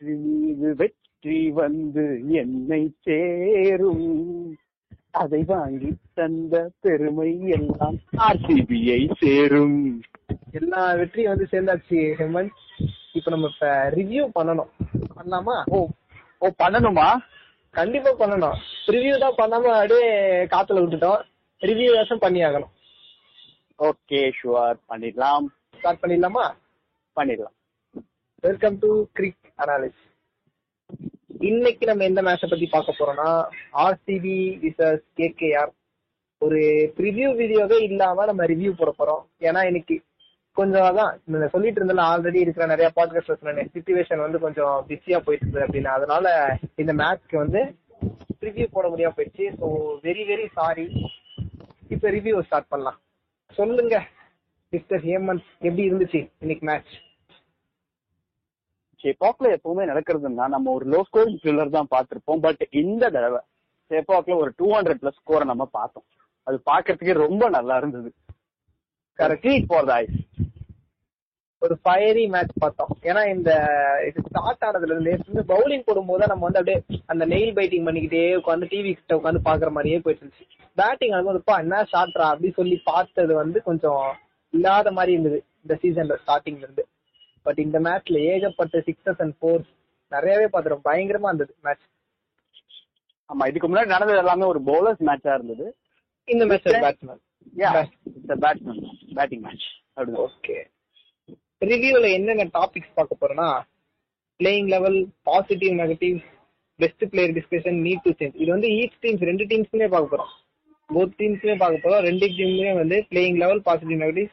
வெற்றி மீது வெற்றி வந்து என்னை சேரும். அதை வாங்கி தந்த பெருமை எல்லாம் ஆர்சிபியை சேரும். எல்லா வெற்றியும் வந்து சேர்ந்தாச்சு ஹெமன் இப்ப நம்ம இப்ப ரிவ்யூ பண்ணணும். பண்ணலாமா? ஓ ஓ பண்ணணுமா? கண்டிப்பா பண்ணணும். ரிவ்யூ தான் பண்ணாம அப்படியே காத்துல விட்டுட்டோம். ரிவ்யூ வேஷம் பண்ணி ஆகணும் ஓகே ஷுவர் பண்ணிடலாம். ஸ்டார்ட் பண்ணிடலாமா? பண்ணிடலாம். வெல்கம் டு கிரிக் அனாலிஸ் இன்னைக்கு நம்ம எந்த மேட்ச பத்தி பார்க்க போறோம்னா ஆர்சிபி விசஸ் கேகேஆர் ஒரு ப்ரிவியூ வீடியோவே இல்லாம நம்ம ரிவ்யூ போட போறோம். ஏன்னா இன்னைக்கு கொஞ்சம் அதான் சொல்லிட்டு இருந்தல ஆல்ரெடி இருக்கிற நிறைய பாட்காஸ்ட் சொன்னேன் சுச்சுவேஷன் வந்து கொஞ்சம் பிஸியா போயிட்டு இருக்குது அப்படின்னு. அதனால இந்த மேட்ச்க்கு வந்து ரிவ்யூ போட முடியாம போயிடுச்சு. ஸோ வெரி வெரி சாரி இப்ப ரிவ்யூ ஸ்டார்ட் பண்ணலாம். சொல்லுங்க மிஸ்டர் ஹேமந்த் எப்படி இருந்துச்சு இன்னைக்கு மேட்ச் சேப்பாக்ல எப்பவுமே நடக்கிறதுன்னா நம்ம ஒரு லோ ஸ்கோரிங் த்ரில்லர் தான் பார்த்திருப்போம். பட் இந்த தடவை சேப்பாக்ல ஒரு டூ ஹண்ட்ரட் பிளஸ் ஸ்கோரை நம்ம பார்த்தோம். அது பாக்குறதுக்கே ரொம்ப நல்லா இருந்தது. கரெக்ட்லி ஃபார் த ஐஸ் ஒரு ஃபயரி மேட்ச் பார்த்தோம். ஏன்னா இந்த இது ஸ்டார்ட் ஆனதுல இருந்து பவுலிங் போடும்போது நம்ம வந்து அப்படியே அந்த நெயில் பைட்டிங் பண்ணிக்கிட்டே உட்காந்து டிவி கிட்ட உட்காந்து பாக்குற மாதிரியே போயிட்டு இருந்துச்சு. பேட்டிங் ஆகும்போதுப்பா என்ன ஷாட்ரா அப்படின்னு சொல்லி பார்த்தது வந்து கொஞ்சம் இல்லாத மாதிரி இருந்தது இந்த சீசன்ல ஸ்டார்டிங்ல இருந்து. பட் இந்த மேட்ச்ல ஏகப்பட்ட சிக்ஸஸ் அண்ட் ஃபோர்ஸ் நிறையவே பார்த்துரும் பயங்கரமா இருந்தது மேட்ச் ஆமா இதுக்கு முன்னாடி நடந்தது எல்லாமே ஒரு பவுலர்ஸ் மேட்சா இருந்தது. இந்த match batsman it's batsman batting match அப்படிதான். ஓகே ரிவ்யூல என்னென்ன டாபிக்ஸ் பார்க்க போறோம்னா playing level positive negative best player discussion need to change இது வந்து ஈச் டீம்ஸ் ரெண்டு டீம்ஸ்க்குமே பார்க்க போறோம். போத் டீம்ஸ்க்குமே பார்க்க போறோம். ரெண்டு டீமுமே வந்து playing eleven positive negative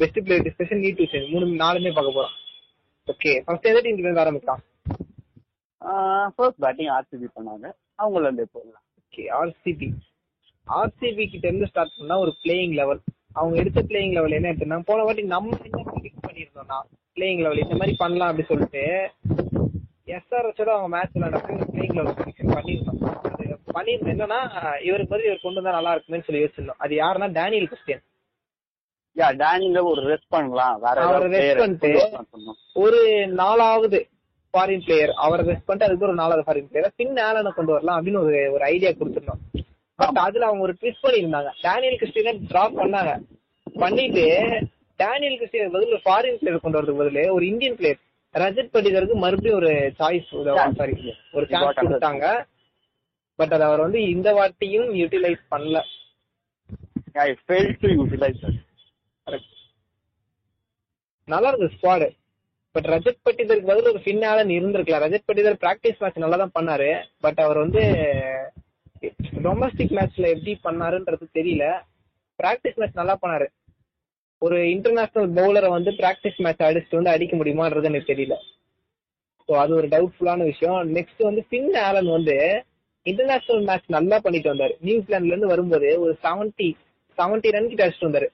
best player discussion need to change மூணு நாலுமே பார்க்க போறோம். ஓகே ஃபர்ஸ்ட் எந்த டீம்ல இருந்து ஆரம்பிக்கலாம்? ஃபர்ஸ்ட் பேட்டிங் ஆர்சிபி பண்ணாங்க. அவங்கள இருந்தே போடலாம் ஓகே ஆர்சிபி ஆர்சிபி கிட்ட இருந்து ஸ்டார்ட் பண்ணா ஒரு பிளேயிங் லெவல் அவங்க எடுத்த பிளேயிங் லெவல் என்ன எடுத்துனா போன வாட்டி நம்ம என்ன ப்ரிடிக்ட் பண்ணியிருந்தோம்னா பிளேயிங் லெவல் இந்த மாதிரி பண்ணலாம் அப்படி சொல்லிட்டு எஸ்ஆர்எஸோட அவங்க மேட்ச் விளையாடப்போ பிளேயிங் லெவல் ப்ரிடிக்ஷன் பண்ணியிருந்தோம். அது பண்ணியிருந்தோம் என்னன்னா இவருக்கு பதில் இவர் கொண்டு வந்தா நல்லா இருக்குமேன்னு சொல்லி யோசிச்சிருந்தோம். அது யாருன்னா டேனியல் கிறிஸ்டியன் யா டேனில ஒரு ரெஸ்ட் பண்ணலாம். வேற அவரை player பண்ணிட்டு. ஒரு நாலாவது ஃபாரின் பிளேயர் அவரை ரெஸ்ட் பண்ணிட்டு அதுக்கு ஒரு நாலாவது ஃபாரின் பிளேயர் பின் ஆலனை கொண்டு வரலாம் அப்படின்னு ஒரு ஒரு ஐடியா கொடுத்துருந்தோம். பட் அதுல அவங்க ஒரு ட்விஸ்ட் பண்ணியிருந்தாங்க. டேனியல் கிறிஸ்டியனை டிராப் பண்ணாங்க. பண்ணிட்டு டேனியல் கிறிஸ்டியன் பதில் ஒரு ஃபாரின் பிளேயர் கொண்டு வரதுக்கு பதில் ஒரு இந்தியன் பிளேயர் ரஜத் படிதருக்கு மறுபடியும் ஒரு சாய்ஸ் சாரி ஒரு சான்ஸ் கொடுத்தாங்க. பட் அது அவர் வந்து இந்த வாட்டியும் யூட்டிலைஸ் பண்ணல. Yeah, I failed to நல்லா இருந்தது ஸ்குவாடு பட் ரஜத் பட்டிதருக்கு பதில் ஒரு ஃபின்னாலன் இருந்திருக்கலாம். ரஜத் பட்டிதர் பிராக்டிஸ் மேட்ச் நல்லா தான் பண்ணாரு. பட் அவர் வந்து டொமஸ்டிக் மேட்ச்ல எப்படி பண்ணாருன்றது தெரியல. பிராக்டிஸ் மேட்ச் நல்லா பண்ணாரு. ஒரு இன்டர்நேஷனல் பவுலரை வந்து பிராக்டிஸ் மேட்ச் அடிச்சுட்டு வந்து அடிக்க முடியுமான்றது எனக்கு தெரியல. ஸோ அது ஒரு டவுட்ஃபுல்லான விஷயம். நெக்ஸ்ட் வந்து ஃபின் ஆலன் வந்து இன்டர்நேஷனல் மேட்ச் நல்லா பண்ணிட்டு வந்தாரு. நியூசிலாந்துல இருந்து வரும்போது ஒரு செவன்டி செவன்டி ரன் கிட்ட அடிச்சுட்டு வந்தாரு.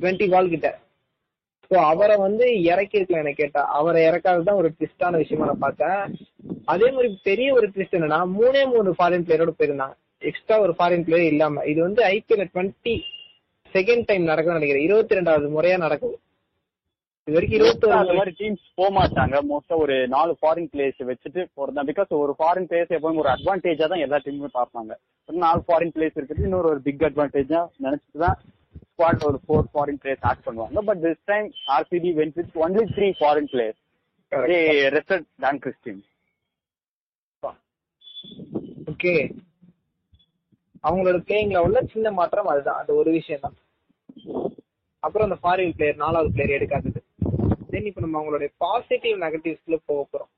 டுவெண்ட்டி பால் கிட்ட. ஸோ அவரை வந்து இறக்கி இருக்கலாம் எனக்கு கேட்டா. அவரை இறக்காதது தான் ஒரு ட்விஸ்டான விஷயமா நான் பார்த்தேன். அதே மாதிரி பெரிய ஒரு ட்விஸ்ட் என்னன்னா மூணே மூணு ஃபாரின் பிளேயரோட போயிருந்தாங்க. எக்ஸ்ட்ரா ஒரு ஃபாரின் பிளேயர் இல்லாம. இது வந்து ஐபிஎல் டுவெண்ட்டி செகண்ட் டைம் நடக்குதுன்னு நினைக்கிறேன். இருபத்தி ரெண்டாவது முறையா நடக்குது. இது வரைக்கும் இருபத்தி மாதிரி டீம்ஸ் போக மாட்டாங்க. மோஸ்டா ஒரு நாலு ஃபாரின் பிளேயர்ஸ் வச்சுட்டு போறதா பிகாஸ் ஒரு ஃபாரின் பிளேயர்ஸ் எப்பவும் ஒரு அட்வான்டேஜா தான் எல்லா டீமுமே பார்ப்பாங்க. நாலு ஃபாரின் பிளேயர்ஸ் இருக்குது இன்னொரு ஒரு பிக் அட்வான்டேஜா நினைச்சிட்டு தான் ஸ்குவாட் ஒரு ஃபோர் ஃபாரின் பிளேயர்ஸ் ஆட் பண்ணுவாங்க. But this time RCB went with only three foreign players rested Dan Christian okay அவங்களோட பிளேயிங் லெவல்ல சின்ன மாற்றம் அதுதான். அந்த ஒரு விஷயம் தான் அப்புறம் அந்த ஃபாரின் பிளேயர் நாலாவது பிளேயர் எடுக்காதது. தென் இப்போ நம்ம அவங்களுடைய பாசிட்டிவ் நெகட்டிவ்ஸ்ல போக போறோம்.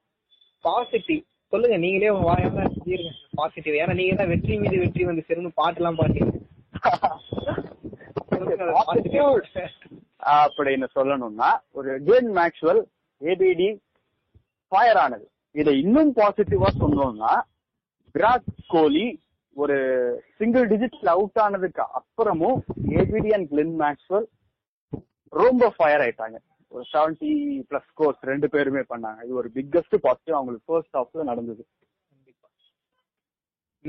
பாசிட்டிவ் சொல்லுங்க நீங்களே சொல்லிருங்க பாசிட்டிவ் ஏன்னா நீங்க தான் வெற்றி மீது வெற்றி வந்து சேரும்னு பாட்டுலாம் பாட்டீங்க. அப்படின்னு சொல்லணும்னா ஒரு டேன் மேக்ஸ்வெல் ஏபிடி ஃபயர் ஆனது. இதை இன்னும் பாசிட்டிவா சொன்னோம்னா விராட் கோலி ஒரு சிங்கிள் டிஜிட்ல அவுட் ஆனதுக்கு அப்புறமும் ஏபிடி அண்ட் கிளென் மேக்ஸ்வெல் ரொம்ப ஃபயர் ஆயிட்டாங்க. ஒரு செவன்டி பிளஸ் ஸ்கோர்ஸ் ரெண்டு பேருமே பண்ணாங்க. இது ஒரு பிக்கஸ்ட் பாசிட்டிவ் அவங்களுக்கு ஃபர்ஸ்ட் ஹாஃப்ல நடந்தது.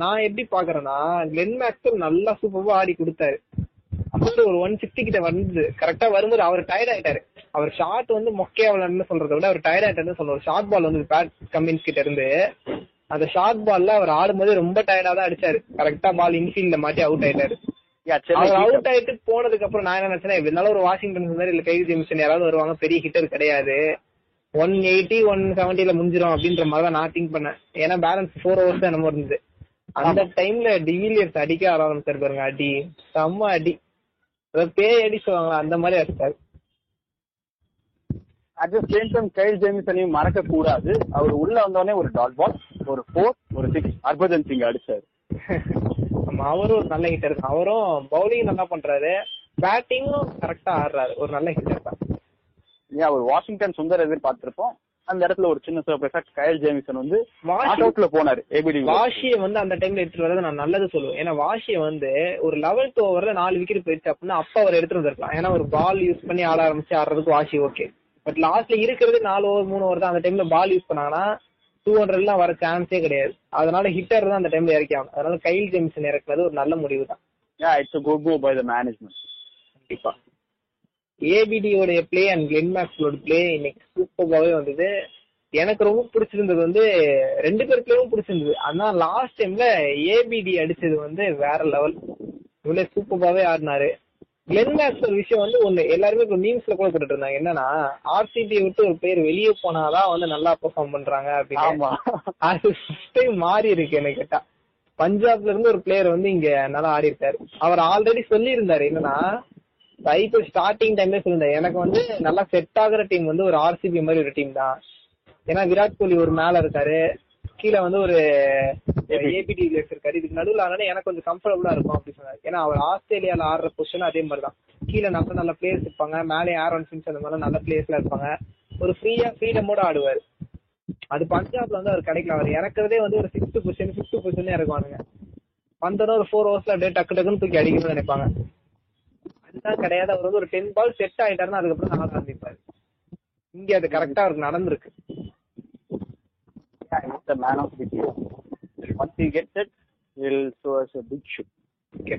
நான் எப்படி பாக்குறேன்னா கிளென் மேக்ஸ்வெல் நல்லா சூப்பர்வா ஆடி கொடுத்தாரு. அப்புறம் ஒரு ஒன் சிக்ஸ்டி கிட்ட வந்து கரெக்டா வரும்போது அவர் டயர்ட் ஆயிட்டாரு. அவர் ஷாட் வந்து மொக்கையா விளையாடுன்னு சொல்றதை விட அவர் டயர்ட் ஆயிட்டாருன்னு சொல்லுவார் ஷார்ட் பால் வந்து பேட் கம்மின்ஸ் கிட்ட இருந்து அந்த ஷார்ட் பால்ல அவர் ஆடும்போது ரொம்ப டயர்டா தான் அடிச்சாரு. கரெக்டா பால் இன்ஃபீல்ட்ல மாட்டி அவுட் ஆயிட்டாரு. அவர் அவுட் ஆயிட்டு போனதுக்கு அப்புறம் நான் என்ன நினைச்சேன் இருந்தாலும் ஒரு வாஷிங்டன் சுந்தர் இல்ல கைதி ஜெமிசன் யாராவது வருவாங்க பெரிய ஹிட்டர் கிடையாது. ஒன் எயிட்டி ஒன் செவன்டில முடிஞ்சிரும் அப்படின்ற மாதிரி தான் நான் திங்க் பண்ணேன். ஏன்னா பேலன்ஸ் ஃபோர் ஹவர்ஸ் என்னமோ இருந்தது. அந்த டைம்ல டிவிலியர்ஸ் அடிக்க ஆரம்பிச்சாரு பாருங்க அடி. செம்ம அடி. அதாவது பேய் அடி சொல்லுவாங்களா அந்த மாதிரி அடிச்சாரு. At the same time Kyle ஜேமிசனையும் மறக்க கூடாது அவர் உள்ள வந்தோடனே ஒரு டாட் பால் ஒரு ஃபோர் ஒரு சிக்ஸ் ஹர்பஜன் சிங் அடிச்சாரு. ஆமா அவரும் ஒரு நல்ல ஹிட்டர் தான். அவரும் பவுலிங் நல்லா பண்றாரு. பேட்டிங்கும் கரெக்டா ஆடுறாரு. ஒரு நல்ல ஹிட்டர் தான். ஏன் ஒரு வாஷிங்டன் சுந்தர் எதிர்பார்த்திருப்போம். அந்த இடத்துல ஒரு சின்ன சர்ப்ரைஸா கயல் ஜேமிசன் வந்து நாட் அவுட்ல போனாரு ஏபிடி வாஷிய வந்து அந்த டைம்ல எடுத்துட்டு வரது நான் நல்லது சொல்லுவேன். ஏன்னா வாஷிய வந்து ஒரு லெவல்த் ஓவர்ல நாலு விக்கெட் போயிடுச்சு அப்படின்னா அப்ப அவர் எடுத்துட்டு வந்திருக்கலாம். ஏன்னா ஒரு பால் யூஸ் பண்ணி ஆட ஆரம்பிச்சு ஆடுறதுக்கு வாஷி ஓகே பட் லாஸ்ட்ல இருக்கிறது நாலு ஓவர் மூணு ஓவர் தான். அந்த டைம்ல பால் யூஸ் பண்ணாங்கன்னா டூ ஹண்ட்ரட்லாம் வர சான்ஸே கிடையாது. அதனால ஹிட்டர் தான் அந்த டைம்ல இறக்கி ஆகணும் அதனால கைல் ஜெமிசன் இறக்குனது ஒரு நல்ல முடிவு தான் it's good move by the management கண்டிப்பா. ஏபிடியோடைய பிளே அண்ட் கிளென் மேக்ஸோட பிளே இன்னைக்கு சூப்பராகவே வந்தது. எனக்கு ரொம்ப பிடிச்சிருந்தது வந்து ரெண்டு பேர் பிளேவும் பிடிச்சிருந்தது. ஆனா லாஸ்ட் டைம்ல ஏபிடி அடிச்சது வந்து வேற லெவல் இவ்வளவு சூப்பராகவே ஆடினாரு. கிளென் மேக்ஸ் ஒரு விஷயம் வந்து ஒண்ணு எல்லாருமே இப்போ மீம்ஸ்ல கூட போட்டுட்டு இருந்தாங்க. என்னன்னா ஆர்சிபி விட்டு ஒரு பேர் வெளியே போனாதான் வந்து நல்லா பெர்ஃபார்ம் பண்றாங்க அப்படின்னு. ஆமா. அது டைம் மாறி இருக்கு என்ன கேட்டா. பஞ்சாப்ல இருந்து ஒரு பிளேயர் வந்து இங்க நல்லா ஆடி இருக்காரு அவர் ஆல்ரெடி சொல்லி இருந்தாரு என்னன்னா ஐபிஎல் ஸ்டார்டிங் டைம்ல சொல்லிருந்தேன் எனக்கு வந்து நல்லா செட் ஆகுற டீம் வந்து ஒரு ஆர்சிபி மாதிரி ஒரு டீம் தான். ஏன்னா விராட் கோலி ஒரு மேல இருக்காரு. கீழே வந்து ஒரு ஏபிடி இருக்காரு. இதுக்கு நடுவில் ஆனாலும் எனக்கு கொஞ்சம் கம்ஃபர்டபுளா இருக்கும் அப்படின்னு சொன்னாரு. ஏன்னா அவர் ஆஸ்திரேலியால ஆடுற பொசிஷன் அதே மாதிரி தான். கீழே நல்ல நல்ல பிளேயர்ஸ் இருப்பாங்க. மேலே ஆரோன் சிம்ஸ் அந்த மாதிரி நல்ல பிளேயர்ஸ்ல இருப்பாங்க. ஒரு ஃப்ரீயா ஃப்ரீடமோட ஆடுவாரு. அது பஞ்சாப்ல வந்து அவர் கிடைக்கல. அவர் இறக்குறதே வந்து ஒரு சிக்ஸ்த் பொசிஷன் ஃபிஃப்த் பொசிஷன் இறக்குவானுங்க. வந்தோட ஒரு ஃபோர் ஹவர்ஸ்ல அப்படியே டக்கு டக்குன்னு தூக்கி அடிக்கணும்னு நினைப்பாங்க. அதுதான் கிடையாது. அவர் வந்து ஒரு டென் பால் செட் ஆயிட்டாருன்னா அதுக்கப்புறம் நல்லா ஆரம்பிப்பாரு இங்க அது கரெக்டா அவருக்கு நடந்திருக்கு. The game. Once he gets it, he'll show us a big show.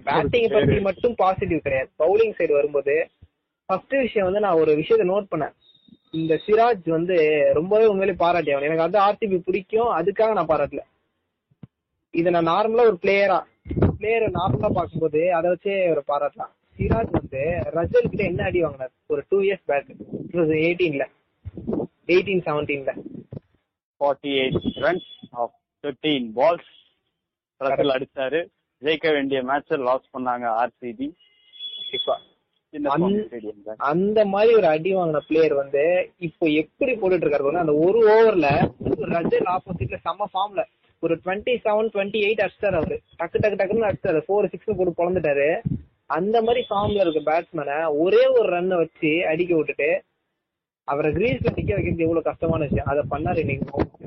Batting பத்தி மட்டும் பாசிட்டிவ் கிடையாது. பவுலிங் சைடு வரும்போது ஃபர்ஸ்ட் விஷயம் வந்து நான் ஒரு விஷயத்தை நோட் பண்ணேன். இந்த சிராஜ் வந்து ரொம்பவே உண்மையிலே பாராட்டி ஆகணும் எனக்கு வந்து ஆர்சிபி பிடிக்கும். அதுக்காக நான் பாராட்டல. இதை நான் நார்மலா ஒரு பிளேயரா பிளேயரை நார்மலா பார்க்கும்போது அதை வச்சே ஒரு பாராட்டலாம். சிராஜ் வந்து ரஜல் கிட்ட என்ன அடி வாங்கினார்? ஒரு டூ இயர்ஸ் பேக் எயிட்டீன்ல எயிட்டீன் செவன்டீன்ல 48 runs of 13 balls. ரசல் அடிச்சாரு. ஜெயிக்க வேண்டிய மேட்ச் லாஸ் பண்ணாங்க ஆர்சிபி அந்த- மாதிரி ஒரு அடி வாங்கின பிளேயர் வந்து இப்போ எப்படி போட்டுட்டு இருக்காரு அந்த ஒரு ஓவர்ல ரஜல் ஆப்போசிட்ல செம்ம ஃபார்ம்ல ஒரு டுவெண்ட்டி செவன் டுவெண்ட்டி எயிட் அடிச்சாரு அவரு. டக்கு டக்கு டக்குன்னு அடிச்சாரு ஃபோர் சிக்ஸ் போட்டு பிறந்துட்டாரு அந்த மாதிரி ஃபார்ம்ல இருக்க பேட்ஸ்மேனை ஒரே ஒரு ரன்னை வச்சு அடிக்க விட்டுட்டு அவரை கிரீஸ்ல நிக்க வைக்கிறது எவ்வளவு கஷ்டமான விஷயம். அதை பண்ணாரு இன்னைக்கு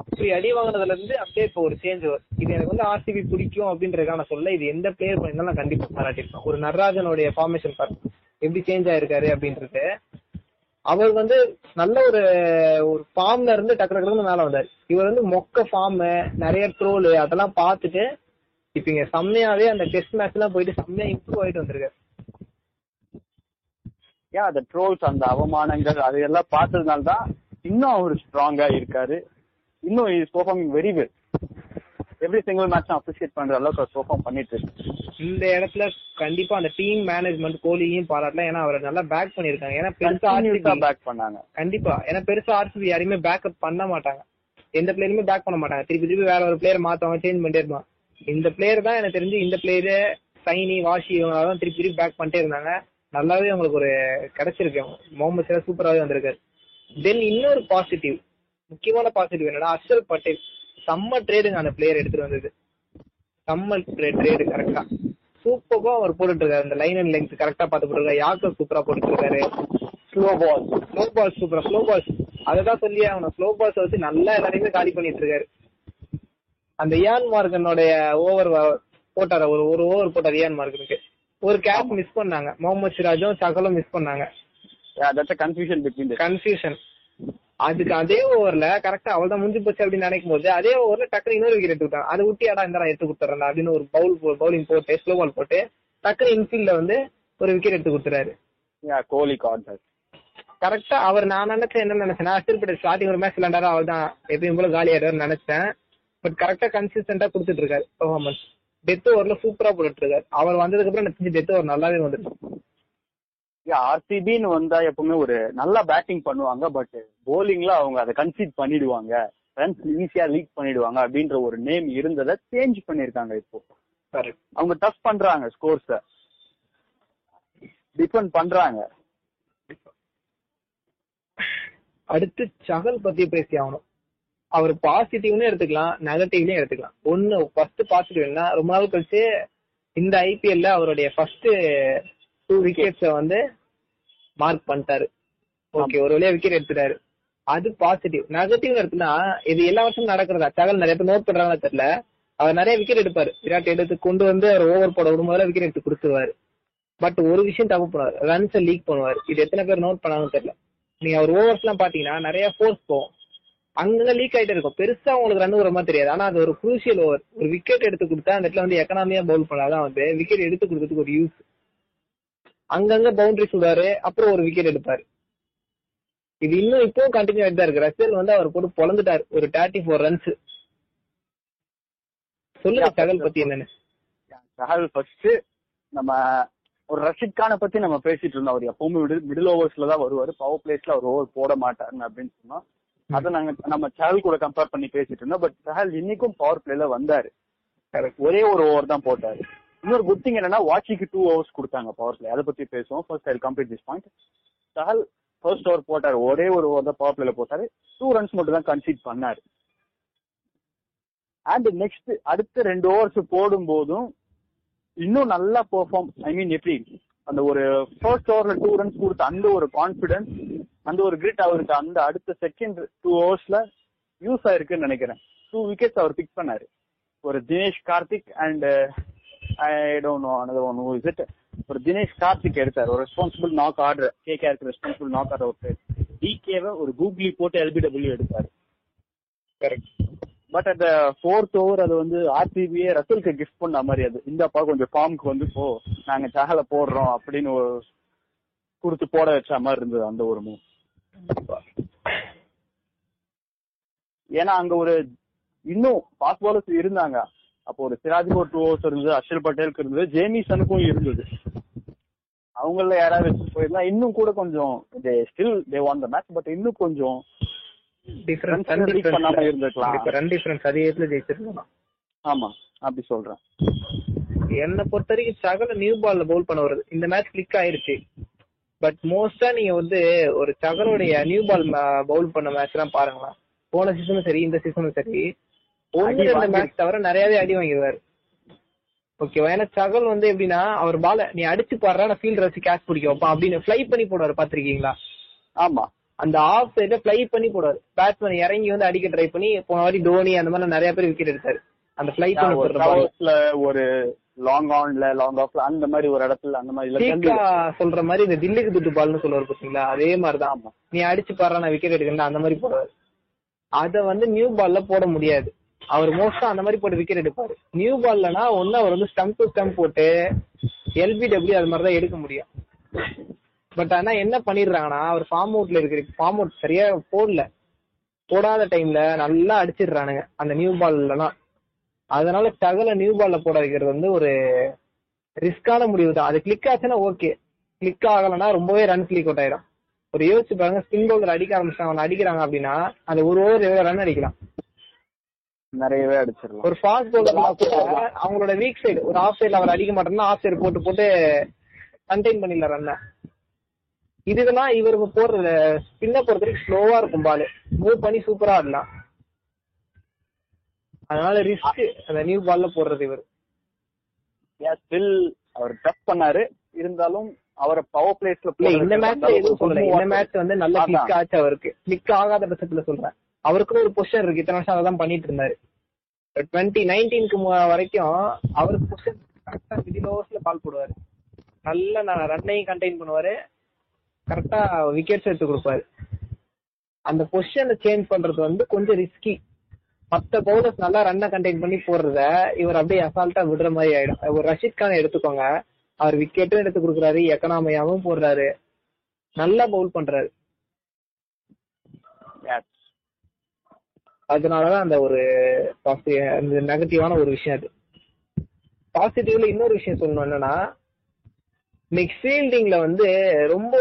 அப்படி அடி வாங்கினதுல இருந்து அப்படியே இப்போ ஒரு சேஞ்ச் வரும். இது எனக்கு வந்து ஆர்சிபி பிடிக்கும் அப்படின்றதுக்காக நான் சொல்ல இது எந்த பிளேயர் பண்ணிருந்தாலும் நான் கண்டிப்பா பாராட்டிருப்பேன் ஒரு நடராஜனுடைய ஃபார்மேஷன் பாரு எப்படி சேஞ்ச் ஆயிருக்காரு அப்படின்றது. அவர் வந்து நல்ல ஒரு ஒரு ஃபார்ம்ல இருந்து டக்கு டக்குனு மேல வந்தாரு. இவர் வந்து மொக்க ஃபார்ம் நிறைய ட்ரோல் அதெல்லாம் பார்த்துட்டு இப்ப இங்க செம்மையாவே அந்த டெஸ்ட் மேட்ச் எல்லாம் போயிட்டு செம்மையா இம்ப்ரூவ் ஆயிட்டு வந்திருக்காரு ஏன் அந்த ட்ரோல்ஸ் அந்த அவமானங்கள் அதையெல்லாம் பார்த்ததுனால தான் இன்னும் அவர் ஸ்ட்ராங்கா இருக்காரு. இன்னும் is performing very well every single match appreciate பண்ற அளவுக்கு அவர் பெர்ஃபார்ம் பண்ணிட்டு இருக்கு. இந்த இடத்துல கண்டிப்பா அந்த டீம் மேனேஜ்மெண்ட் கோலியும் பாராட்டலாம் ஏன்னா அவரை நல்லா பேக் பண்ணிருக்காங்க ஏன்னா பெருசா RCB பேக் பண்ணாங்க. கண்டிப்பா. ஏன்னா பெருசா ஆர்சிபி யாரையுமே பேக்கப் பண்ண மாட்டாங்க. எந்த பிளேயருமே பேக் பண்ண மாட்டாங்க. திருப்பி திருப்பி வேற ஒரு பிளேயர் மாத்தவங்க சேஞ்ச் பண்ணிட்டே இருப்பாங்க. இந்த பிளேயர் தான் எனக்கு தெரிஞ்சு இந்த பிளேயரு சைனி வாஷி இவங்க தான் திருப்பி திருப்பி பேக் பண்ணிட்டே இருந்தாங்க. நல்லாவே அவங்களுக்கு ஒரு கிடைச்சிருக்கு. முகமது சிரா சூப்பராகவே வந்திருக்காரு. தென் இன்னொரு பாசிட்டிவ் முக்கியமான பாசிட்டிவ் என்னன்னா அர்ஷல் பட்டேல். செம்ம ட்ரேடுங்க அந்த பிளேயர் எடுத்துட்டு வந்தது. செம்ம ட்ரேடு கரெக்டா சூப்பரா அவர் போட்டுட்டு இருக்காரு. இந்த லைன் அண்ட் லெங்க் கரெக்டா பார்த்து போட்டுருக்காரு. யாக்கர் சூப்பரா போட்டுட்டு இருக்காரு. ஸ்லோ பால் ஸ்லோ பால் சூப்பரா ஸ்லோ பால்ஸ் அததான் சொல்லி அவன ஸ்லோ பால்ஸ் வச்சு நல்லா எல்லாரையுமே காலி பண்ணிட்டு இருக்காரு. அந்த இயான் மார்கனுடைய ஓவர் போட்டாரு? ஒரு ஒரு ஓவர் போட்டார் இயான் மார்கனுக்கு ஒரு கேப் மிஸ் பண்ணாங்க. முகமது சிராஜும் சகலும் மிஸ் பண்ணாங்க. கன்ஃபியூஷன் கன்ஃபியூஷன் அதுக்கு அதே ஓவர்ல கரெக்டா அவள் தான் முடிஞ்சு போச்சு அப்படின்னு நினைக்கும் போது அதே ஓவர்ல டக்குனு இன்னொரு விக்கெட் எடுத்து விட்டாங்க. அதை விட்டு அடா இந்த எடுத்து கொடுத்துறேன் அப்படின்னு ஒரு பவுல் பவுலிங் போட்டு ஸ்லோ பால் போட்டு டக்குனு இன்ஃபீல்ட்ல வந்து ஒரு விக்கெட் எடுத்து கொடுத்துறாரு. கோலி தட் கரெக்டா அவர் நான் நினைச்சேன் என்ன நினைச்சேன் பட்டேல் ஸ்டார்டிங் ஒரு மேட்ச் விளையாண்டாரா அவர் தான் எப்பயும் போல காலி ஆயிடுவார் நினைச்சேன். பட் கரெக்டா கன்சிஸ்டன்டா கொடுத்துட்டு இருக்காரு பெர்ஃபார்மன்ஸ் டெத் ஓவர்ல சூப்பரா போட்டுட்டு இருக்காரு அவர் வந்ததுக்கு அப்புறம் எனக்கு டெத் ஓவர் நல்லாவே வந்துருக்கு ஆர்சிபின்னு வந்தா எப்பவுமே ஒரு நல்லா பேட்டிங் பண்ணுவாங்க பட் போலிங்ல அவங்க அதை கன்சீட் பண்ணிடுவாங்க. ரன்ஸ் ஈஸியா லீக் பண்ணிடுவாங்க அப்படின்ற ஒரு நேம் இருந்ததை சேஞ்ச் பண்ணிருக்காங்க இப்போ. அவங்க டஃப் பண்றாங்க ஸ்கோர்ஸ டிஃபெண்ட் பண்றாங்க. அடுத்து சகல் பத்தி பேசி ஆகணும். அவர் பாசிட்டிவ்னு எடுத்துக்கலாம் நெகட்டிவ்லயும் எடுத்துக்கலாம். ஒன்னு ஃபர்ஸ்ட் பாசிட்டிவ் என்ன ரொம்ப நாள் கழிச்சு இந்த ஐபிஎல்ல அவருடைய ஃபர்ஸ்ட் டூ விக்கெட்ஸ வந்து மார்க் பண்ணிட்டாரு. ஓகே ஒரு வழியா விக்கெட் எடுத்துட்டாரு. அது பாசிட்டிவ் நெகட்டிவ் எடுத்துனா இது எல்லா வருஷமும் நடக்கிறதா? தகவல் நிறைய பேர் நோட் பண்றாங்கன்னு தெரியல. அவர் நிறைய விக்கெட் எடுப்பாரு. விராட் எடுத்து கொண்டு வந்து அவர் ஓவர் போட விடும்போது விக்கெட் எடுத்து கொடுத்துருவாரு. பட் ஒரு விஷயம் தப்பு பண்ணுவார். ரன்ஸை லீக் பண்ணுவார். இது எத்தனை பேர் நோட் பண்ணாங்கன்னு தெரியல. நீங்க அவர் ஓவர்ஸ் எல்லாம் பாத்தீங்கன்னா நிறைய ஃபோர்ஸ் போகும். அங்கங்க லீக் ஆயிட்டே இருக்கும். பெருசா உங்களுக்கு ரன் வர மாதிரி தெரியாது. ஆனா அது ஒரு குரூசியல் ஓவர் ஒரு விக்கெட் எடுத்து கொடுத்தா அந்த இடத்துல வந்து எக்கனாமியா பவுல் பண்ணாதான் வந்து விக்கெட் எடுத்து கொடுத்ததுக்கு ஒரு யூஸ் அங்கங்க பவுண்டரி சுடாரு அப்புறம் ஒரு விக்கெட் எடுப்பாரு. இது இன்னும் இப்பவும் கண்டினியூ ஆயிட்டு தான் இருக்கு. ரசல் வந்து அவர் போட்டு பொழந்துட்டாரு. ஒரு தேர்ட்டி ஃபோர் ரன்ஸ் சொல்லுங்க சகல் பத்தி என்னன்னு. சகல் ஃபர்ஸ்ட் நம்ம ஒரு ரஷித் கானை பத்தி நம்ம பேசிட்டு இருந்தோம். அவர் எப்பவுமே மிடில் மிடில் ஓவர்ஸ்ல தான் வருவாரு. பவர் பிளேஸ்ல அவர் ஓவர் போட மாட்டாருன்னு அப்படின்னு சொன்னோம். அதை நாங்க நம்ம சஹல் கூட கம்பேர் பண்ணி பேசிட்டு இருந்தோம். பட் சஹல் இன்னைக்கும் பவர் பிளேல வந்தாரு. ஒரே ஒரு ஓவர் தான் போட்டாரு. இன்னொரு குட் திங் என்னன்னா வாட்சிக்கு டூ ஹவர்ஸ் கொடுத்தாங்க பவர் பிளே அதை பத்தி பேசுவோம். First I complete this point Chahal first over போட்டாரு. ஒரே ஒரு ஓவர் தான் பவர் பிளேல போட்டாரு. டூ ரன்ஸ் மட்டும் தான் கன்சீட் பண்ணாரு. அண்ட் நெக்ஸ்ட் அடுத்த ரெண்டு ஓவர்ஸ் போடும் போதும் இன்னும் நல்லா பெர்ஃபார்ம் ஐ மீன் எப்படி அந்த ஒரு ஃபர்ஸ்ட் ஓவர்ல டூ ரன்ஸ் கொடுத்த அந்த ஒரு கான்பிடன்ஸ் அந்த ஒரு கிரிட் அவருக்கு அந்த அடுத்த செகண்ட் டூ ஓவர்ஸ்ல யூஸ் ஆயிருக்குன்னு நினைக்கிறேன். டூ விக்கெட்ஸ் அவர் பிக் பண்ணாரு. ஒரு Dinesh Karthik and I don't know another one is it ஒரு தினேஷ் கார்த்திக் எடுத்தார். ஒரு ரெஸ்பான்சிபிள் நாக் ஆர்டர் கே கேருக்கு ரெஸ்பான்சிபிள் நாக் ஆர்டர் ஒரு டிகேவை ஒரு கூகுளி போட்டு எல்பிடபிள்யூ எடுத்தாரு. கரெக்ட் பட் அந்த ஃபோர்த் ஓவர் அது வந்து ஆர்சிபியே ரசலுக்கு கிஃப்ட் பண்ண மாதிரி அது. இந்தப்பா கொஞ்சம் ஃபார்முக்கு வந்து போ நாங்க சகல போடுறோம் அப்படின்னு கொடுத்து போட வச்ச மாதிரி இருந்தது அந்த ஒரு மூவ் ஏன்னா அங்க ஒரு இன்னும் ஃபாஸ்ட் பாலர்ஸ் இருந்தாங்க. அப்போ ஒரு சிராஜுக்கு ஒரு டூ ஓவர்ஸ் இருந்தது அக்ஷர் பட்டேலுக்கு இருந்தது ஜேமிசனுக்கும் இருந்தது. அவங்கள யாராவது வச்சு போயிருந்தா இன்னும் கூட கொஞ்சம் they still they won the match but இன்னும் கொஞ்சம் டிஃபரன்ஸ் பண்ணாம இருந்திருக்கலாம். ரன் டிஃபரன்ஸ் அதிகத்துல ஜெயிச்சிருக்கலாம் ஆமா அப்படி சொல்றேன். என்னை பொறுத்த வரைக்கும் சகல நியூ பால்ல பவுல் பண்ண வருது இந்த மேட்ச் கிளிக் ஆயிருச்சு. பட் மோஸ்டா நீங்க வந்து ஒரு சகலுடைய நியூ பால் பவுல் பண்ண மேட்ச் எல்லாம் பாருங்களேன். போன சீசனும் சரி இந்த சீசனும் சரி ஒன்னு ரெண்டு மேட்ச் தவிர நிறையவே அடி வாங்கிடுவாரு ஓகேவா ஏன்னா சகல் வந்து எப்படின்னா அவர் பால நீ அடிச்சு பாடுறா நான் ஃபீல்டர் வச்சு கேட்ச் பிடிக்க வைப்பான் அப்படின்னு ஃபிளை பண்ணி போடுவாரு பாத்திருக்கீங்களா ஆமா. அந்த ஆஃப் சைட்ல ஃபிளை பண்ணி போடுவாரு. பேட்ஸ்மேன் இறங்கி வந்து அடிக்க ட்ரை பண்ணி போன வாட்டி தோனி அந்த மாதிரி நிறைய பேர் விக்கெட் எடுத்தாரு. அந்த ஃபிளை பண்ணி ஒரு லாங் ஆன்ல லாங் ஆஃப்ல அந்த மாதிரி ஒரு இடத்துல அந்த மாதிரி சொல்ற மாதிரி இந்த தில்லிக்கு துட்டு பால்னு சொல்லுவாரு பாத்தீங்களா? அதே மாதிரிதான். ஆமா. நீ அடிச்சு பாரு நான் விக்கெட் எடுக்கிறேன் அந்த மாதிரி போடுவாரு. அத வந்து நியூ பால்ல போட முடியாது. அவர் மோஸ்டா அந்த மாதிரி போட்டு விக்கெட் எடுப்பாரு. நியூ பால்லனா ஒண்ணு அவர் வந்து ஸ்டம்ப் டு ஸ்டம்ப் போட்டு எல்பிடபிள்யூ அது மாதிரி தான் எடுக்க முடியும். பட் ஆனா என்ன பண்ணிடுறாங்கன்னா அவர் ஃபார்ம் அவுட்ல இருக்கிற ஃபார்ம் அவுட் சரியா போடல. போடாத டைம்ல நல்லா அடிச்சிடுறானுங்க அந்த நியூ பால்லாம் அதனால சகல நியூ பால்ல போட வைக்கிறது வந்து ஒரு ரிஸ்கான முடிவு தான். அது கிளிக் ஆச்சுன்னா ஓகே கிளிக் ஆகலைன்னா ரொம்பவே ரன் கிளிக் அவுட் ஆயிடும். ஒரு யோசிச்சு பாருங்க ஸ்பின் பவுலர் அடிக்க ஆரம்பிச்சாங்க அவன் அடிக்கிறாங்க அப்படின்னா அந்த ஒரு ஓவர் ரன் அடிக்கலாம். நிறையவே அடிச்சிடலாம். ஒரு ஃபாஸ்ட் பவுலர் அவங்களோட வீக் சைடு ஒரு ஆஃப் சைடுல அவர் அடிக்க மாட்டேன்னா ஆஃப் சைடு போட்டு போட்டு கண்டெயின் பண்ணிடலாம் ரன்ன இதுக்கெல்லாம் இவர் போடுறது ஸ்பின்ன பொறுத்த வரைக்கும் ஸ்லோவா இருக்கும் பால் மூவ் பண்ணி சூப்பரா ஆடலாம். அதனால ரிஸ்க் அந்த நியூ பால்ல போடுறது இவர். ஸ்டில் அவர் டஃப் பண்ணாரு. இருந்தாலும் அவரை பவர் பிளேஸ்ல இந்த மேட்ச்ல எதுவும் சொல்லல. இந்த மேட்ச் வந்து நல்ல கிளிக் ஆச்சு அவருக்கு. கிளிக் ஆகாத பட்சத்துல சொல்றேன். அவருக்குன்னு ஒரு பொசிஷன் இருக்கு. இத்தனை வருஷம் அதான் பண்ணிட்டு இருந்தாரு. டுவெண்ட்டி நைன்டீனுக்கு வரைக்கும் அவருக்கு பொசிஷன் கரெக்டா மிடில் ஓவர்ஸ்ல பால் போடுவாரு. நல்ல ரன்னையும் கண்டெயின் பண்ணுவாரு. கரெக்டா விக்கெட்ஸ் எடுத்து கொடுப்பாரு. அந்த பொசிஷனை சேஞ்ச் பண்றது வந்து கொஞ்சம் ரிஸ்கி மத்த பவுலர்ஸ் நல்லா ரன்னை கண்டெயின் பண்ணி போடுறத இவர் அப்படியே அசால்ட்டா விடுற மாதிரி ஆயிடும். ஒரு ரஷீத் கானை எடுத்துக்கோங்க. அவர் விக்கெட்டும் எடுத்து கொடுக்குறாரு எக்கனாமியாவும் போடுறாரு. நல்லா பவுல் பண்றாரு. அதனாலதான் அந்த ஒரு அந்த நெகட்டிவான ஒரு விஷயம் அது. பாசிட்டிவ்ல இன்னொரு விஷயம் சொல்லணும் என்னன்னா நெக்ஸ்ட் ஃபீல்டிங்ல வந்து ரொம்ப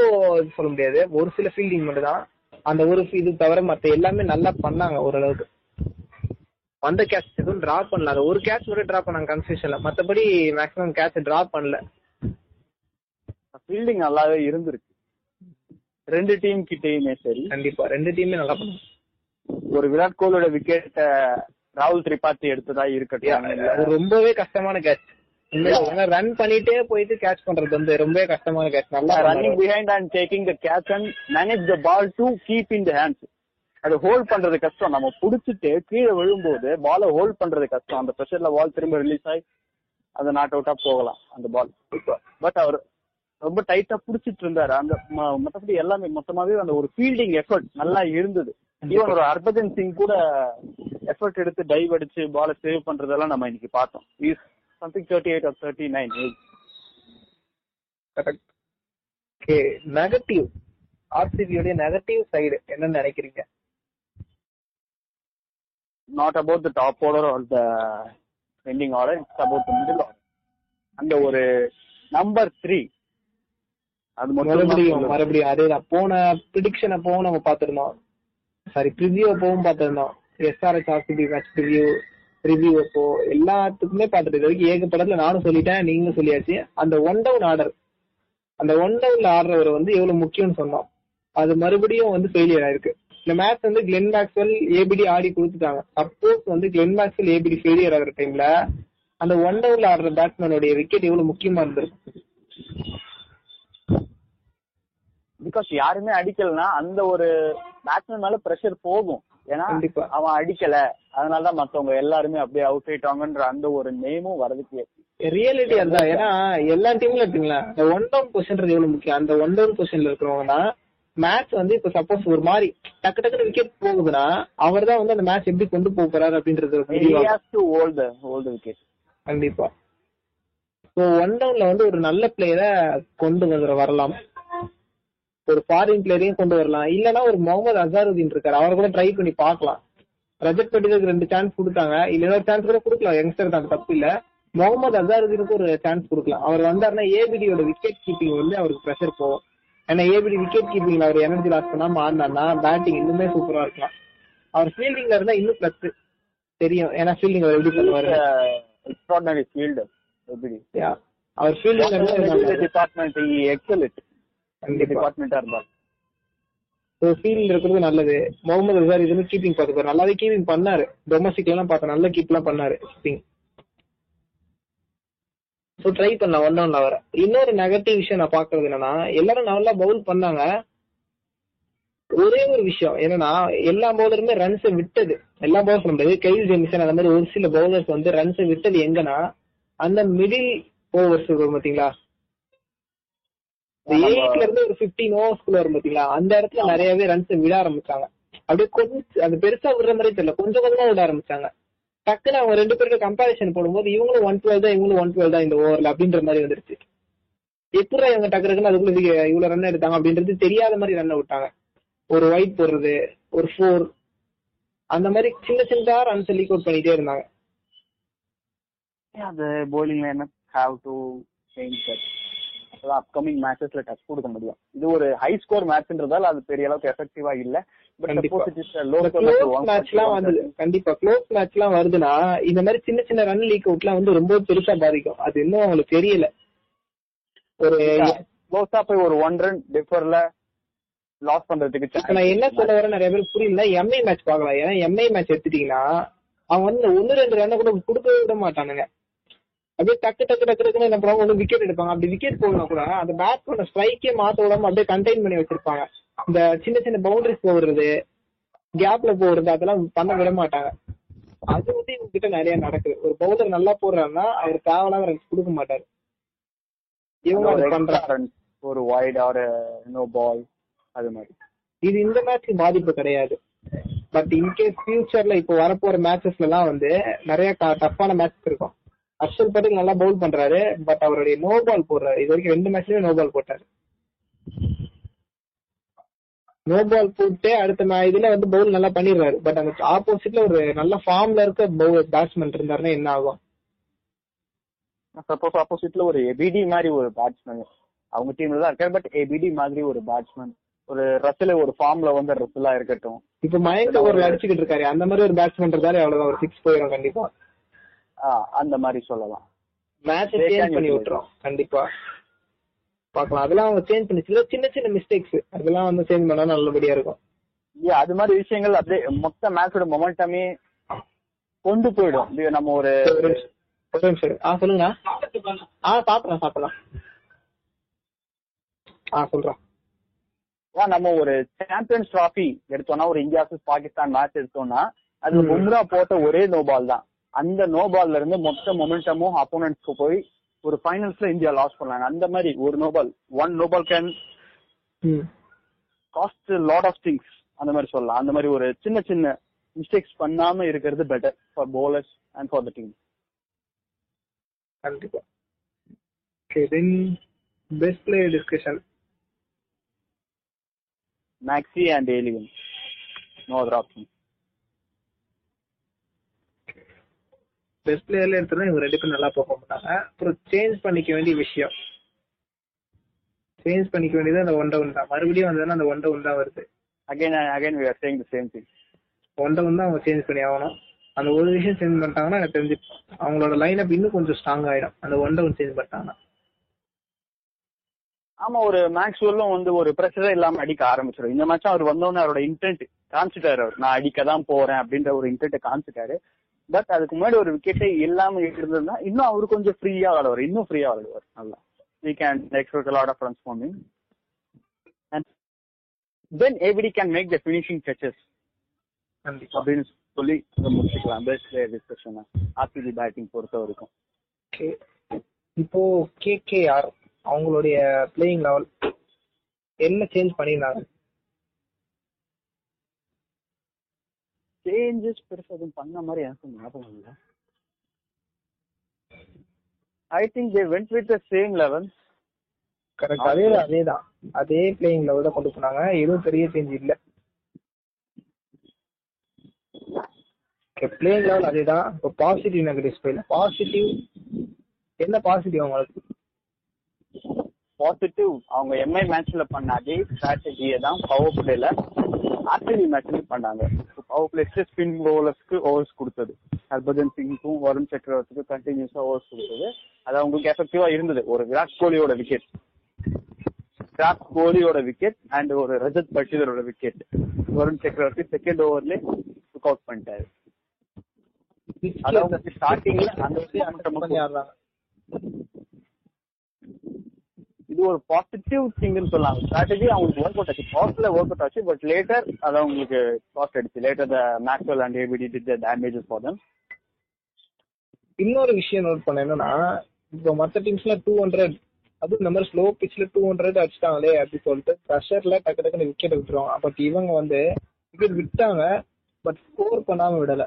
சொல்ல முடியாது. ஒரு சில ஃபீல்டிங் மட்டும் தான் அந்த ஒரு இது தவிர மத்த எல்லாமே நல்லா பண்ணாங்க ஓரளவுக்கு. வந்த கேட்ச் எதுவும் டிரா பண்ணல. அந்த ஒரு கேட்ச் மட்டும் டிரா பண்ணாங்க கன்ஃபியூஷன்ல மத்தபடி மேக்ஸிமம் கேட்ச் டிரா பண்ணல. ஃபீல்டிங் நல்லாவே இருந்திருக்கு. ரெண்டு டீம் கிட்டயுமே சரி. கண்டிப்பா. ரெண்டு டீமே நல்லா பண்ணாங்க. ஒரு விராட் கோலியோட விக்கெட் ராகுல் திரிபாத்தி எடுத்ததா இருக்கட்டும். ரொம்பவே கஷ்டமான கேட்ச் ரன் பண்ணிட்டே போயிட்டு கேட்ச் பண்றது வந்து ரொம்பவே கஷ்டமான கேட்ச் நல்லா running. Behind and taking the catch and manage the ball to keep in the hands அது ஹோல்ட் பண்றது கஷ்டம். நம்ம புடிச்சிட்டு கீழே விழும்போது பாலை ஹோல்ட் பண்றது கஷ்டம். அந்த ப்ரெஷர்ல பால் திரும்ப ரிலீஸ் ஆகி அது நாட் அவுட்டா போகலாம் அந்த பால் பட் அவர் ரொம்ப டைட்டா புடிச்சிட்டு இருந்தாரு. அந்த மத்தபடி எல்லாமே மொத்தமாவே அந்த ஒரு ஃபீல்டிங் எஃபர்ட் நல்லா இருந்தது. ஈவன் ஒரு ஹர்பஜன் சிங் கூட எஃபர்ட் எடுத்து டைவ் அடிச்சு பாலை சேவ் பண்றதெல்லாம் நம்ம இன்னைக்கு பார்த்தோம். Is something thirty eight or thirty nine age correct okay negative ஆர்சிபியோட negative side என்னன்னு நினைக்கிறீங்க? Not about the top order or the ending order, it's about the middle order. அந்த ஒரு நம்பர் த்ரீ அது மறுபடியும். மறுபடியும் அதேதான் போன ப்ரிடிக்ஷன் அப்பவும் நம்ம பார்த்திருந்தோம். சாரி ப்ரிவியூ அப்பவும் பார்த்திருந்தோம். SRS RCB match preview review அப்போ எல்லாத்துக்குமே பார்த்துட்டு இது வரைக்கும் ஏகப்படத்துல நானும் சொல்லிட்டேன் நீங்களும் சொல்லியாச்சு. அந்த ஒன் டவுன் ஆர்டர் அந்த ஒன் டவுன்ல ஆடுறவர் வந்து எவ்வளவு முக்கியம்னு சொன்னோம். அது மறுபடியும் வந்து ஃபெயிலியர் ஆயிருக்கு. இந்த மேட்ச் வந்து கிளென் மேக்ஸ்வெல் ஏபிடி ஆடி கொடுத்துட்டாங்க. சப்போஸ் வந்து கிளென் மேக்ஸ்வெல் ஏபிடி ஃபெயிலியர் ஆகிற டைம்ல அந்த ஒன் டவுன்ல ஆடுற பேட்ஸ்மேனுடைய விக்கெட் எவ்வளவு முக்கியமா இருந்திருக்கும் பிகாஸ் யாருமே அடிக்கலன்னா அந்த ஒரு பேட்ஸ்மேன் மேல ப்ரெஷர் போகும். ஏன்னா கண்டிப்பா. அவன் அடிக்கல. அதனாலதான் மத்தவங்க எல்லாருமே அப்படியே அவுட் ஆயிட்டாங்கன்ற அந்த ஒரு நேமும் வரதுக்கு ரியாலிட்டி அதுதான். ஏன்னா எல்லா டீம்ல எடுத்துங்களா இந்த ஒன் டவுன் பொசிஷன்றது எவ்வளவு முக்கியம்? அந்த ஒன் டவுன் பொசிஷன்ல இருக்கிறவங்கன்னா மேட்ச் வந்து இப்ப சப்போஸ் ஒரு மாதிரி டக்கு டக்குனு விக்கெட் போகுதுன்னா அவர் தான் வந்து அந்த மேட்ச் எப்படி கொண்டு போக போறாரு அப்படின்றது விக்கெட் கண்டிப்பா. ஸோ ஒன் டவுன்ல வந்து ஒரு நல்ல பிளேயரை கொண்டு வந்து வரலாம். ஒரு ஃபாரின் பிளேயரையும் கொண்டு வரலாம். இல்லனா ஒரு முகமது அசாருதீன் இருக்காரு. அவரை கூட ட்ரை பண்ணி பார்க்கலாம். ரஜத் பட்டிலுக்கு ரெண்டு சான்ஸ் கொடுத்தாங்க. இல்ல இன்னொரு சான்ஸ் கூட கொடுக்கலாம். யங்ஸ்டர் தான் தப்பு இல்ல. முகமது அசாருதீனுக்கு ஒரு சான்ஸ் கொடுக்கலாம். அவர் வந்தாருன்னா ஏபிடியோட விக்கெட் கீப்பிங் வந்து அவருக்கு ப்ரெஷர் போகும். ஏன்னா ஏபிடி விக்கெட் கீப்பிங்ல அவர் எனர்ஜி லாஸ் பண்ணாம ஆடினார்னா பேட்டிங் இன்னுமே சூப்பரா இருக்கலாம். அவர் ஃபீல்டிங்ல இருந்தா இன்னும் பிளஸ் தெரியும். ஏன்னா ஃபீல்டிங் அவர் எப்படி பண்ணுவாரு? எக்ஸ்ட்ராடனரி எப்படி Yeah. அவர் ஃபீல்டிங்ல இருந்தா டிபார்ட்மெண்ட் எக்ஸல் டிபார்ட்மெண்டா இருந்தாலும். ஸோ ஃபீல்டில் இருக்கிறது நல்லது. முகமது அசார் இதுன்னு கீப்பிங் பார்த்துப்பாரு. நல்லாவே கீப்பிங் பண்ணாரு. டொமஸ்டிக்ல எல்லாம் பார்த்தேன் நல்ல கீப் எல்லாம் பண்ணாரு. கீப்பிங் ஸோ ட்ரை பண்ணலாம் ஒன் டவுன்ல வர இன்னொரு நெகட்டிவ் விஷயம் நான் பாக்குறது என்னன்னா எல்லாரும் நல்லா பவுல் பண்ணாங்க. ஒரே ஒரு விஷயம் என்னன்னா எல்லா பவுலருமே ரன்ஸை விட்டது. எல்லா பவுலர் சொல்ல முடியாது கைல் ஜெமிசன் அந்த மாதிரி ஒரு சில பவுலர்ஸ் வந்து ரன்ஸை விட்டது எங்கன்னா அந்த மிடில் ஓவர்ஸ் இருக்கும் பாத்தீங்களா எயிட்ல இருந்து ஒரு பிப்டீன் ஓவர்ஸ்குள்ள வரும் பாத்தீங்களா? அந்த இடத்துல நிறையவே ரன்ஸ் விட ஆரம்பிச்சாங்க. அப்படியே கொஞ்சம் அது பெருசா விடுற மாதிரி தெரியல. கொஞ்சம் கொஞ்சமா விட ஆரம்பிச்சாங்க. டக்குன்னு அவங்க ரெண்டு பேருக்கு கம்பாரிசன் போடும்போது இவங்களும் ஒன் டுவெல் தான் இவங்களும் ஒன் டுவெல் தான் இந்த ஓவர்ல அப்படின்ற மாதிரி வந்துருச்சு. எப்படி இவங்க டக்கு டக்குன்னு அதுக்குள்ள இவ்வளவு ரன் எடுத்தாங்க அப்படின்றது தெரியாத மாதிரி ரன் விட்டாங்க. ஒரு ஒயிட் போடுறது ஒரு ஃபோர் அந்த மாதிரி சின்ன சின்னதா ரன்ஸ் லீக் அவுட் பண்ணிட்டே இருந்தாங்க. அது போலிங்ல என்ன? ஹாவ் டு சேஞ்ச் தட் அப்பதான் அப்கமிங் மேட்சஸ்ல டச் கொடுக்க முடியும். இது ஒரு ஹை ஸ்கோர் மேட்ச்ன்றதால அது பெரிய அளவுக்கு எஃபெக்டிவா இல்ல. கண்டிப்பா. க்ளோஸ் மேட்ச் எல்லாம் வந்து கண்டிப்பா. க்ளோஸ் மேட்ச் எல்லாம் வருதுன்னா இந்த மாதிரி சின்ன சின்ன ரன் லீக் அவுட்லாம் வந்து ரொம்ப பெருசா பாதிக்கும். அது இன்னும் அவங்களுக்கு தெரியல. ஒரு க்ளோஸா போய் ஒரு ஒன் ரன் டிஃபர்ல லாஸ் பண்றதுக்கு நான் என்ன சொல்ல வரேன் நிறைய பேர் புரியல. எம்ஐ மேட்ச் பார்க்கலாம். ஏன்னா எம்ஐ மேட்ச் எடுத்துட்டீங்கன்னா அவங்க வந்து ஒன்னு ரெண்டு ரன் கூட கொடுக்கவே விட மாட்டானுங்க. அப்படியே டக்கு டக்கு டக்கு டக்குன்னு என்ன பண்ணுவாங்க ஒன்று விக்கெட் எடுப்பாங்க. அப்படி விக்கெட் போகலாம் கூட அந்த பேட்ஸ்மேன ஸ்ட்ரைக்கே மாத்த விடாம அப்படியே கண்டெயின் பண்ணி வச்சிருப்பாங்க. இந்த சின்ன சின்ன பவுண்டரிஸ் போடுறது கேப்ல போடுறது அதெல்லாம் பண்ண விட மாட்டாங்க. அது வந்து இவங்க கிட்ட நிறைய நடக்குது. ஒரு பவுலர் நல்லா போடுறாருன்னா அவர் தேவையில்லாத ரன்ஸ் கொடுக்க மாட்டாரு. இவங்க அதை பண்றாங்க. ஒரு வைட் ஆர் நோ பால் அது மாதிரி. இது இந்த மேட்ச் பாதிப்பு கிடையாது. பட் இன்கேஸ் ஃபியூச்சர்ல இப்போ வரப்போற மேட்சஸ்ல எல்லாம் வந்து நிறைய டஃப்பான மேட்ச் இருக்கும். ஹர்ஷல் பட்டேல் நல்லா பவுல் பண்றாரு பட் அவருடைய நோ பால் போடுறாரு. இது வரைக்கும் ரெண்டு மேட்ச்லயும் நோ பால் போட்டாரு. நோ பால் போட்டு அடுத்த இதுல வந்து பவுல் நல்லா பண்ணிடுறாரு. பட் அந்த ஆப்போசிட்ல ஒரு நல்ல ஃபார்ம்ல இருக்க பவுல் பேட்ஸ்மேன் இருந்தாருன்னா என்ன ஆகும்? சப்போஸ் ஆப்போசிட்ல ஒரு எபிடி மாதிரி ஒரு பேட்ஸ்மேன் அவங்க டீம்ல தான் இருக்காரு பட் எபிடி மாதிரி ஒரு பேட்ஸ்மேன் ஒரு ரசில ஒரு ஃபார்ம்ல வந்து ரசிலா இருக்கட்டும். இப்ப மயங்க ஒரு அடிச்சுக்கிட்டு இருக்காரு. அந்த மாதிரி ஒரு பேட்ஸ்மேன் இருந்தாரு அவ்வளவுதான். ஒரு சிக்ஸ் போயிடும் கண்டிப்பா. அந்த மாதிரி சொல்லலாம். மேட்ச் சேஞ்ச் பண்ணி. விட்டுரும் கண்டிப்பா. பார்க்கலாம். அதெல்லாம் அவங்க சேஞ்ச் பண்ணி சில சின்ன சின்ன மிஸ்டேக்ஸ் அதெல்லாம் வந்து சேஞ்ச் பண்ணா நல்லபடியா இருக்கும். Yeah, அது மாதிரி விஷயங்கள் அப்படியே மொத்த மேட்சோட மொமெண்டமே கொண்டு போயிடும். நம்ம ஒரு ஒரு நிமிஷம். ஆ சொல்லுங்க ஆ சாப்பிடலாம் சாப்பிடலாம். ஆ சொல்றேன் நம்ம ஒரு சாம்பியன்ஸ் டிராஃபி எடுத்தோம்னா ஒரு இந்தியா பாகிஸ்தான் மேட்ச் எடுத்தோம்னா அது. பும்ரா போட்ட ஒரே நோ பால் தான். அந்த நோ பால்ல இருந்து மொத்த மொமெண்டமும் அப்போனன்ட்ஸ்க்கு போய் ஒரு ஃபைனல்ஸ்ல இந்தியா லாஸ் பண்ணாங்க. அந்த மாதிரி ஒரு no ball one no ball can cost lot of things அந்த மாதிரி சொல்லலாம். அந்த மாதிரி ஒரு சின்ன சின்ன மிஸ்டேக்ஸ் பண்ணாம இருக்கிறது better for bowlers and for the team கண்டிப்பா. Okay then best player discussion Maxi and alien no other option best பிளேயர்ல எடுத்தா இவங்க ரெண்டு பேரும் நல்லா பெர்ஃபார்ம் பண்ணாங்க. அப்புறம் சேஞ்ச் பண்ணிக்க வேண்டிய விஷயம். சேஞ்ச் பண்ணிக்க வேண்டியது அந்த ஒன் டவுன் தான். மறுபடியும் வந்ததுன்னா அந்த ஒன் டவுன் தான் வருது. Again again we are saying the same thing one down தான் அவங்க சேஞ்ச் பண்ணி ஆகணும். அந்த ஒரு விஷயம் சேஞ்ச் பண்ணிட்டாங்கன்னா எனக்கு தெரிஞ்சு அவங்களோட லைன் அப் இன்னும் கொஞ்சம் ஸ்ட்ராங் ஆயிடும். அந்த ஒன் டவுன் சேஞ்ச் பண்ணிட்டாங்கன்னா. ஆமா ஒரு மேக்ஸ்வெல்லும் வந்து ஒரு பிரஷரே இல்லாம அடிக்க ஆரம்பிச்சிடும் இந்த மேட்ச் அவர் வந்தோடனே அவரோட இன்டென்ட் காமிச்சிட்டாரு அவர். நான் அடிக்க தான் போறேன் அப்படின்ற ஒரு இன்டென்ட் காமிச்சிட்டாரு. பட் அதுக்கு முன்னாடி ஒரு விக்கெட்டே இல்லாம இருந்ததுன்னா இன்னும் அவரு கொஞ்சம் ஃப்ரீயா விளையாடுவார். இன்னும் ஃப்ரீயா விளையாடுவார். நல்லா. We can expect a lot of runs from him. And then everybody can make the finishing touches. கண்டிப்பா. அப்படின்னு சொல்லி முடிச்சுக்கலாம். Best player discussion RCB batting பொறுத்த வரைக்கும். இப்போ கேகேஆர் அவங்களுடைய பிளேயிங் லெவல் என்ன சேஞ்ச் பண்ணியிருந்தாங்க சேஞ்சஸ் பெருசா எதுவும் பண்ண மாதிரி எனக்கு ஞாபகம் இல்லை. I think they went with the same eleven correct அதே அதேதான் அதே தான். அதே பிளேயிங் லெவல் தான் கொண்டு போனாங்க. எதுவும் பெரிய சேஞ்ச் இல்ல. பிளேயிங் லெவல் அதே தான். இப்போ பாசிட்டிவ் நெகட்டிவ் ஸ்பெயில் பாசிட்டிவ் என்ன பாசிட்டிவ் உங்களுக்கு? பாசிட்டிவ் அவங்க எம்ஐ மேட்ச்ல பண்ண அதே ஸ்ட்ராட்டஜியை தான் பவர் பிளேல ஆர்சிபி மேட்ச்ல பண்ணாங்க. பவர் பிளேஸ்ல ஸ்பின் பவுலர்ஸ்க்கு ஓவர்ஸ் கொடுத்தது. ஹர்பஜன் சிங்க்கும் வருண் சக்கரவர்த்திக்கும் கண்டினியூஸா ஓவர்ஸ் கொடுத்தது. அது அவங்களுக்கு எஃபெக்டிவா இருந்தது. ஒரு விராட் கோலியோட விக்கெட் விராட் கோலியோட விக்கெட் அண்ட் ஒரு ரஜத் பட்டிலரோட விக்கெட் வருண் சக்கரவர்த்தி செகண்ட் ஓவர்ல லுக் அவுட் பண்ணிட்டாரு. ஸ்டார்டிங்ல அந்த ஒரு momentum பண்ணி ஆடுறாங்க இது ஒரு பாசிட்டிவ் திங்னு சொல்லலாம். ஸ்ட்ராட்டஜி அவங்களுக்கு ஒர்க் அவுட் ஆச்சு. காஸ்ட்ல ஒர்க் அவுட் ஆச்சு பட் லேட்டர் அது அவங்களுக்கு காஸ்ட் அடிச்சு later the Maxwell and ABD did the damages for them இன்னொரு விஷயம் நோட் பண்ண என்னன்னா இப்போ மற்ற டீம்ஸ்ல டூ ஹண்ட்ரட் அதுவும் இந்த மாதிரி ஸ்லோ பிச்சில் டூ ஹண்ட்ரட் அடிச்சிட்டாங்களே அப்படின்னு சொல்லிட்டு ப்ரெஷர்ல டக்கு டக்குன்னு விக்கெட் விட்டுருவாங்க. பட் இவங்க வந்து விக்கெட் விட்டாங்க பட் ஸ்கோர் பண்ணாம விடல.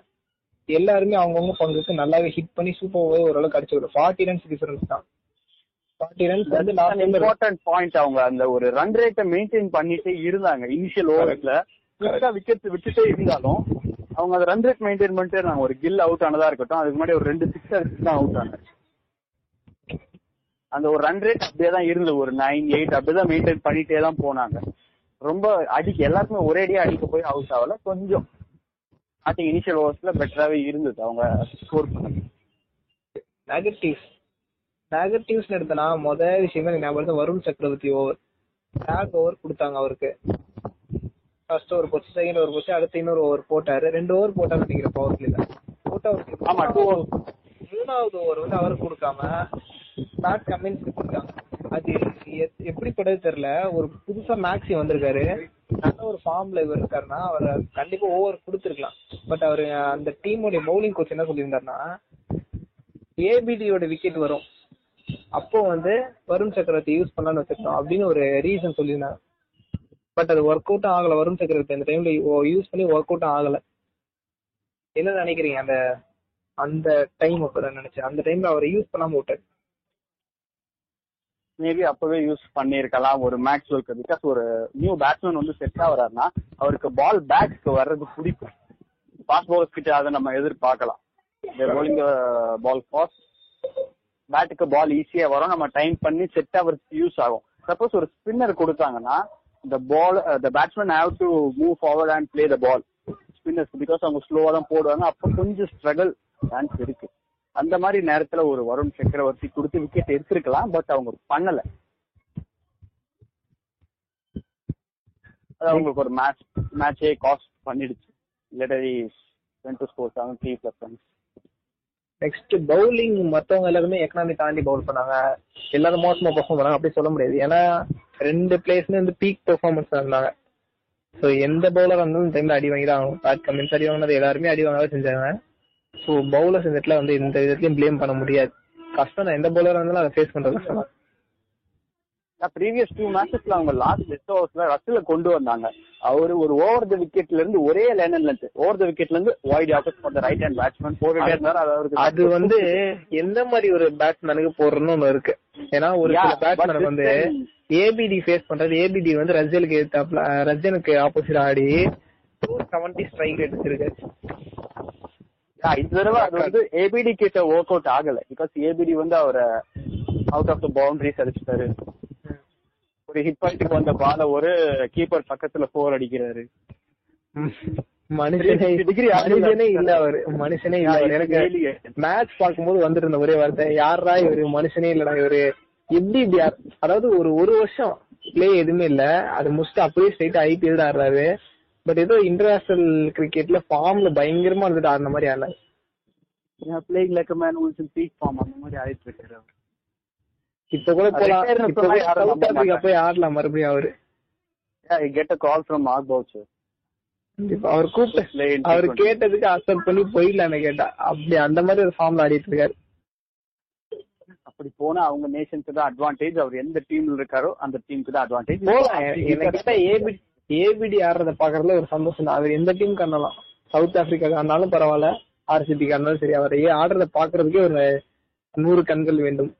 எல்லாருமே அவங்கவுங்க பங்குக்கு நல்லாவே ஹிட் பண்ணி சூப்பர் ஓவர் ஓரளவுக்கு அடிச்சு விடும் ஃபார்ட்டி ரன்ஸ் டிஃபரன்ஸ் தான் ஃபார்ட்டி ரன்ஸ் வந்து லாஸ்ட் டைம் இம்பார்ட்டன்ட் பாயிண்ட் அவங்க அந்த ஒரு ரன் ரேட்டை மெயின்டைன் பண்ணிட்டே இருந்தாங்க. இனிஷியல் ஓவர்ஸ்ல கரெக்டா விக்கெட் விட்டுட்டே இருந்தாலும் அவங்க அந்த ரன் ரேட் மெயின்டைன் பண்ணிட்டே இருந்தாங்க. ஒரு கில் அவுட் ஆனதா இருக்கட்டும் அதுக்கு முன்னாடி ஒரு ரெண்டு சிக்ஸ் அடிச்சு தான் அவுட் ஆனாங்க அந்த ஒரு ரன் ரேட் அப்படியே தான் இருந்தது. ஒரு நைன் எயிட் அப்படிதான் மெயின்டைன் பண்ணிட்டே தான் போனாங்க. ரொம்ப அடிக்க எல்லாருக்குமே ஒரேடியா அடிக்க போய் அவுட் ஆகல. கொஞ்சம். ஸ்டார்டிங் இனிஷியல் ஓவர்ஸ்ல பெட்டராவே இருந்தது. அவங்க ஸ்கோர் பண்ணது. நெகட்டிவ்ஸ் நெகட்டிவ்ஸ் எடுத்தனா முத விஷயமே எனக்கு ஞாபகம் வருண் சக்கரவர்த்தி ஓவர் பேக் ஓவர் கொடுத்தாங்க அவருக்கு. ஃபர்ஸ்ட் ஓவர் போச்சு செகண்ட் ஓவர் போச்சு அடுத்து இன்னொரு ஓவர் போட்டாரு. ரெண்டு ஓவர் போட்டாரு நினைக்கிறேன் பவர் பிளேல போட்டா அவருக்கு ஆமா, two over. மூணாவது ஓவர் வந்து அவருக்கு கொடுக்காம பேட் கமின்ஸ் கொடுத்தாங்க. அது எப்- எப்படிப்பட்டது தெரியல. ஒரு புதுசா மேக்ஸி வந்திருக்காரு. நல்ல ஒரு ஃபார்ம்ல இவர் இருக்காருன்னா அவர் கண்டிப்பா ஓவர் கொடுத்துருக்கலாம். பட் அவர் அந்த டீமோட பவுலிங் கோச் என்ன சொல்லியிருந்தாருன்னா ஏபிடியோட விக்கெட் வரும். அப்போ வந்து வருண் சக்கரவர்த்தி யூஸ் பண்ணலாம்னு வச்சிருக்கோம் அப்படின்னு ஒரு ரீசன் சொல்லியிருந்தாங்க. பட் அது ஒர்க் அவுட்டும் ஆகல. வருண் சக்கரவர்த்தி அந்த டைம்ல யூஸ் பண்ணி ஒர்க் அவுட்டும் ஆகல. என்ன நினைக்கிறீங்க? அந்த அந்த டைம் அப்பதான் நினைச்சேன். அந்த டைம்ல அவரை யூஸ் பண்ணாம விட்டாரு. மேபி அப்பவே யூஸ் பண்ணிருக்கலாம் ஒரு மேக்ஸ்வெல்க்கு பிகாஸ் ஒரு நியூ பேட்ஸ்மேன் வந்து செட் ஆகுறாருன்னா அவருக்கு பால் பேட்ஸ்க்கு வர்றது பிடிக்கும். ஃபாஸ்ட் பவுலர்ஸ் கிட்ட அதை நம்ம எதிர்பார்க்கலாம். போலிங் பால் ஃபாஸ்ட் பேட்டுக்கு பால் ஈஸியா வரும். நம்ம டைம் பண்ணி செட் ஆகிறதுக்கு யூஸ் ஆகும். சப்போஸ் ஒரு ஸ்பின்னர் கொடுத்தாங்கன்னா இந்த ball the batsman have to move forward and play the ball spinners because அவங்க ஸ்லோவா தான் போடுவாங்க அப்போ கொஞ்சம் ஸ்ட்ரகிள் சான்ஸ் இருக்கு. அந்த மாதிரி நேரத்துல ஒரு வருண் சக்கரவர்த்தி கொடுத்து விக்கெட் எடுத்திருக்கலாம் பட் அவங்க பண்ணல. அது அவங்களுக்கு ஒரு மேட்ச் மேட்சே காஸ்ட் பண்ணிடுச்சு. லெட்டரி to score seven three plus next bowling மத்தவங்க எல்லாருமே எக்கனாமி தாண்டி பவுல் பண்ணாங்க. எல்லாரும் மோசமா பெர்ஃபார்ம் பண்ணாங்க. அப்படி சொல்ல முடியாது. ஏன்னா ரெண்டு பிளேஸ்மே வந்து பீக் பெர்ஃபார்மன்ஸ் இருந்தாங்க. ஸோ எந்த பவுலர் இருந்தாலும் இந்த டைம்ல அடி வாங்கி தான் ஆகணும். பேட் கம்மின்ஸ் அடி வாங்கினது எல்லாருமே அடி வாங்கவே செஞ்சாங்க. ஸோ பவுலர்ஸ் இந்த இடத்துல வந்து எந்த விதத்துலயும் ப்ளேம் பண்ண முடியாது. கஷ்டம் தான். எந்த பவுலர் இருந்தாலும் அதை ஃபேஸ் பண்றது கஷ்டம் தான். ப்ரீவியஸ் டூ மேட்சஸ்ல அவங்க லாஸ்ட் டெஸ்ட் ஓவர்ஸ்ல ரசில கொண்டு வந்தாங்க. அவரு ஒரு ஓவர் த விக்கெட்ல இருந்து ஒரே line and length over the விக்கெட்ல இருந்து offers for the right hand batsman போட்டுட்டே இருந்தாரு அது அவருக்கு அது வந்து எந்த மாதிரி ஒரு பேட்ஸ்மேனுக்கு போடுறன்னு ஒண்ணு இருக்கு. ஏன்னா ஒரு சில this வந்து ஏபிடி ஃபேஸ் பண்றது. ஏபிடி வந்து ரஜலுக்கு ஏத்தாப்ல ரஜனுக்கு ஆப்போசிட் ஆடி two seventy strike rate Yeah, இந்த தடவை அது வந்து ஏபிடி கிட்ட ஒர்க் அவுட் ஆகல பிகாஸ் ஏபிடி வந்து அவரை அவுட் ஆஃப் த பவுண்டரிஸ் அடிச்சிட்டாரு. ஒரு ஹிட் பாயிண்ட்டுக்கு வந்த பால ஒரு கீப்பர் பக்கத்துல போர் அடிக்கிறாரு. மனுஷனே. மனுஷனே இல்ல அவரு. மனுஷனே இல்ல அவரு. எனக்கு. மேட்ச் பார்க்கும்போது வந்துட்டு இருந்த ஒரே வார்த்தை யாரா இவரு? மனுஷனே இல்லடா இவரு. எப்படி இப்படி அதாவது ஒரு ஒரு வருஷம் பிளே எதுவுமே இல்ல. அது முடிச்சுட்டு அப்படியே ஸ்ட்ரைட் ஐபிஎல் தான் ஆடுறாரு. பட் ஏதோ இன்டர்நேஷனல் கிரிக்கெட்ல ஃபார்ம்ல பயங்கரமா இருந்துட்டு ஆடுன மாதிரி ஆடல. Playing like man peak form அந்த மாதிரி ஆயிட்டு இருக்காரு அவர். இப்ப கூட போலாம். இப்ப போய் சவுத் ஆப்பிரிக்கா. போய் ஆடலாம் மறுபடியும் அவரு. a call from Mark Boucher. இப்ப அவர் கூப்பிட்டு அவர் T20. கேட்டதுக்கு அக்செப்ட் பண்ணி போயிடலான்னு கேட்டா அப்படி அந்த மாதிரி ஒரு ஃபார்ம்ல ஆடிட்டு இருக்காரு. அப்படி போனா அவங்க நேஷனுக்கு தான் அட்வான்டேஜ் அவர் எந்த டீம்ல இருக்காரோ அந்த டீமுக்கு தான் அட்வான்டேஜ் போலாம். கேட்டா ஏபிடி ஆடுறத பாக்குறதுல ஒரு சந்தோஷம் தான். அவர் எந்த டீமுக்கு ஆனாலும் சவுத் ஆப்பிரிக்காக்கு ஆனாலும் பரவாயில்ல. ஆர்சிபிக்கு ஆனாலும் சரி அவர் ஏன் ஆடுறத பாக்குறதுக்கே ஒரு நூறு கண்கள் வேண்டும்.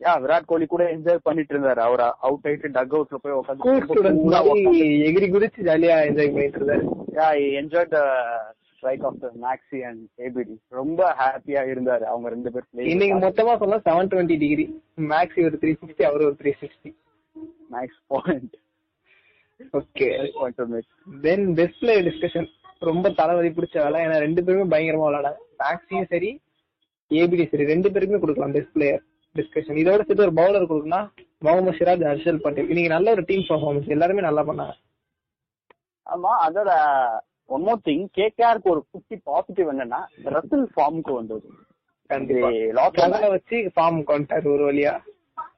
யா விராட் கோலி கூட என்ஜாய் பண்ணிட்டு இருந்தாரு அவர் அவுட் ஆயிட்டு டக் அவுட்ல போய் மாதிரி எகிரி குதிச்சு ஜாலியா என்ஜாய் பண்ணிட்டு இருந்தாரு yeah enjoy the strike of the Maxi and ABD ரொம்ப ஹாப்பியா இருந்தாரு அவங்க ரெண்டு பேர் இன்னைக்கு மொத்தமா சொன்னா செவன் டுவெண்ட்டி டிகிரி மேக்ஸ் ஒரு த்ரீ சிக்ஸ்டி அவர் ஒரு three sixty Max point okay then best player discussion ரொம்ப தலைவலி பிடிச்ச வேலை. ஏன்னா ரெண்டு பேருமே பயங்கரமா விளையாடாங்க மேக்ஸியும் சரி ஏபிடி சரி. ரெண்டு பேருக்குமே கொடுக்கலாம் பெஸ்ட் பிளேயர் டிஸ்கஷன் இதோட சேர்த்து ஒரு பவுலர் கொடுக்கணும் முகமது சிராஜ் ஹர்ஷல் பட்டேல். இன்னைக்கு நல்ல ஒரு டீம் பர்ஃபார்மன்ஸ் எல்லாருமே நல்லா பண்ணாங்க. ஆமா அதோட ஒன் மோர் திங் கேகேஆருக்கு ஒரு குட்டி பாசிட்டிவ் என்னன்னா ரசல் ஃபார்முக்கு வந்தது. கதலை வச்சு ஃபார்ம் கொண்டாரு ஒரு வழியா.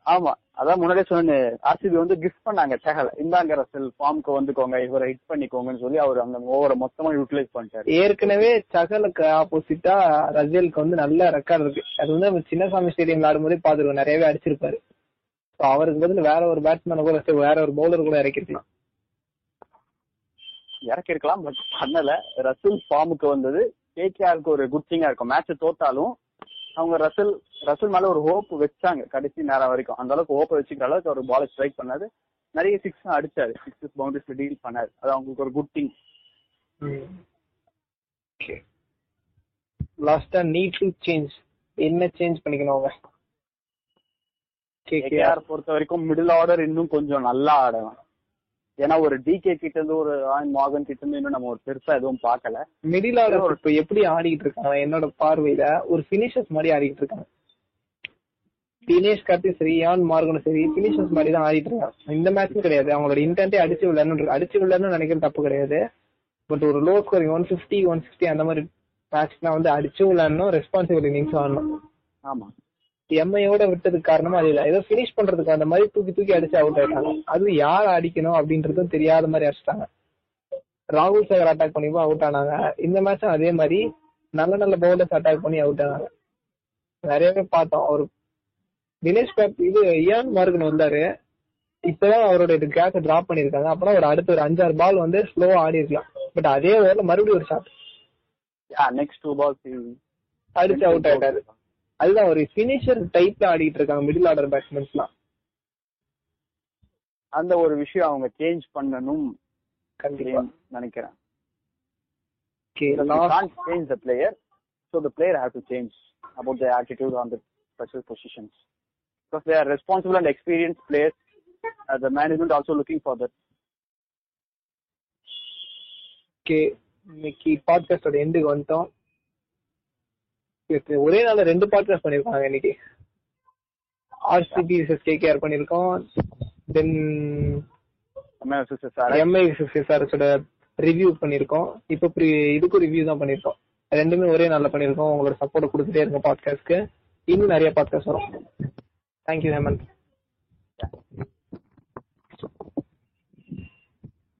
ஆமா அதான் முன்னாடியே சொன்னேன் ஆர்சிபி வந்து கிஃப்ட் பண்ணாங்க சேகல இந்தாங்க ரசல் ஃபார்முக்கு வந்துக்கோங்க இவரை ஹிட் பண்ணிக்கோங்கன்னு சொல்லி அவர் அந்த ஓவரை மொத்தமா யூட்டிலைஸ் பண்ணிட்டாரு. ஏற்கனவே சகலுக்கு ஆப்போசிட்டா ரஜேலுக்கு வந்து நல்ல ரெக்கார்ட் இருக்கு. அது வந்து நம்ம சின்னசாமி ஸ்டேடியம்ல ஆடும்போதே பாத்துருவோம் நிறையவே அடிச்சிருப்பாரு. So அவருக்கு பதில் வேற ஒரு பேட்ஸ்மேன் கூட வேற ஒரு பவுலர் கூட இறக்கிருக்கலாம். இறக்கி இருக்கலாம் பட் பண்ணல. ரசல் ஃபார்முக்கு வந்தது கேகேஆருக்கு ஒரு குட் திங்கா இருக்கும். மேட்ச் தோத்தாலும் அவங்க ரசல் ரசல் மேல ஒரு ஹோப் வச்சாங்க கடைசி நேரம் வரைக்கும். அந்த அளவுக்கு ஹோப் வச்சுக்கிற அளவுக்கு ஒரு பால் ஸ்ட்ரைக் பண்ணாரு. நிறைய சிக்ஸ் அடிச்சாரு. சிக்ஸ் பவுண்டரிஸ் டீல் பண்ணாரு. அது அவங்களுக்கு ஒரு குட் திங் லாஸ்டா நீட் டு சேஞ்ச் என்ன சேஞ்ச் பண்ணிக்கணும் அவங்க? கேகேஆர் கேகேஆர் பொறுத்த வரைக்கும் மிடில் ஆர்டர் இன்னும் கொஞ்சம் நல்லா ஆடலாம் ஏன்னா ஒரு டிகே கிட்ட இருந்து ஒரு ஆயன் மார்கன் கிட்ட இருந்து இன்னும் நம்ம ஒரு பெருசா எதுவும் பார்க்கல. மிடில் ஆர்டர் இப்ப எப்படி ஆடிட்டு இருக்காங்க? என்னோட பார்வையில ஒரு பினிஷர்ஸ் மாதிரி ஆடிட்டு இருக்காங்க. தினேஷ் கார்த்தி சரி யான் மார்கனும் சரி பினிஷர்ஸ் மாதிரி தான் ஆடிட்டு இருக்காங்க. இந்த மேட்ச்சும் கிடையாது. அவங்களோட இன்டென்ட்டே அடிச்சு விளையாடணும். அடிச்சு விளையாடணும்னு நினைக்கிறது தப்பு கிடையாது. பட் ஒரு low scoring one fifty one sixty அந்த மாதிரி மேட்ச்னா வந்து அடிச்சு விளையாடணும் ரெஸ்பான்சிபிள் இன்னிங்ஸ் ஆடணும். ஆமா. எம்ஐயோட விட்டதுக்கு காரணமா அது இல்ல. ஏதோ பினிஷ் பண்றதுக்கு அந்த மாதிரி தூக்கி தூக்கி அடிச்சு அவுட் ஆயிட்டாங்க. அது யார் அடிக்கணும் அப்படின்றதும் தெரியாத மாதிரி அடிச்சிட்டாங்க. ராகுல் சேகர் அட்டாக் பண்ணி அவுட் ஆனாங்க. இந்த மேட்சும் அதே மாதிரி நல்ல நல்ல பவுலர்ஸ் அட்டாக் பண்ணி அவுட் ஆனாங்க. நிறையவே பார்த்தோம். அவர் தினேஷ் பேப் இது இயான் மார்கன் வந்தாரு. இப்பதான் அவரோட கேட்ச டிராப் பண்ணிருக்காங்க அப்புறம் ஒரு அடுத்த ஒரு அஞ்சாறு பால் வந்து ஸ்லோவா ஆடி இருக்கலாம். பட் அதே ஓவர்ல மறுபடியும் ஒரு ஷாட் நெக்ஸ்ட் டூ பால்ஸ் அடிச்சு அவுட் ஆயிட்டாரு. அதுதான் ஒரு பினிஷர் டைப்ல ஆடிட்டு இருக்காங்க மிடில் ஆர்டர் பேட்ஸ்மேன்ஸ்லாம் அந்த ஒரு விஷயம் அவங்க சேஞ்ச் பண்ணணும் நினைக்கிறேன் the player, so the player have to change about their attitude on the special positions. Because they are responsible and experienced players, uh, the management also looking for that. Okay இன்னைக்கு பாட்காஸ்டோட எண்டுக்கு வந்துட்டோம் இப்ப ஒரே நாள்ல ரெண்டு பாட்காஸ்ட் பண்ணிருக்காங்க இன்னைக்கு. ஆர்சிபி கேகேஆர் பண்ணிருக்கோம். தென் எம்ஐ எஸ்ஆர்எஸோட ரிவ்யூ பண்ணிருக்கோம். இப்ப இதுக்கும் ரிவ்யூ தான் பண்ணிருக்கோம். ரெண்டுமே ஒரே நாள்ல பண்ணிருக்கோம். உங்களோட சப்போர்ட் கொடுத்துட்டே இருங்க பாட்காஸ்ட்க்கு இன்னும் நிறைய பாட்காஸ்ட் வரும். தேங்க்யூ ஹேமந்த்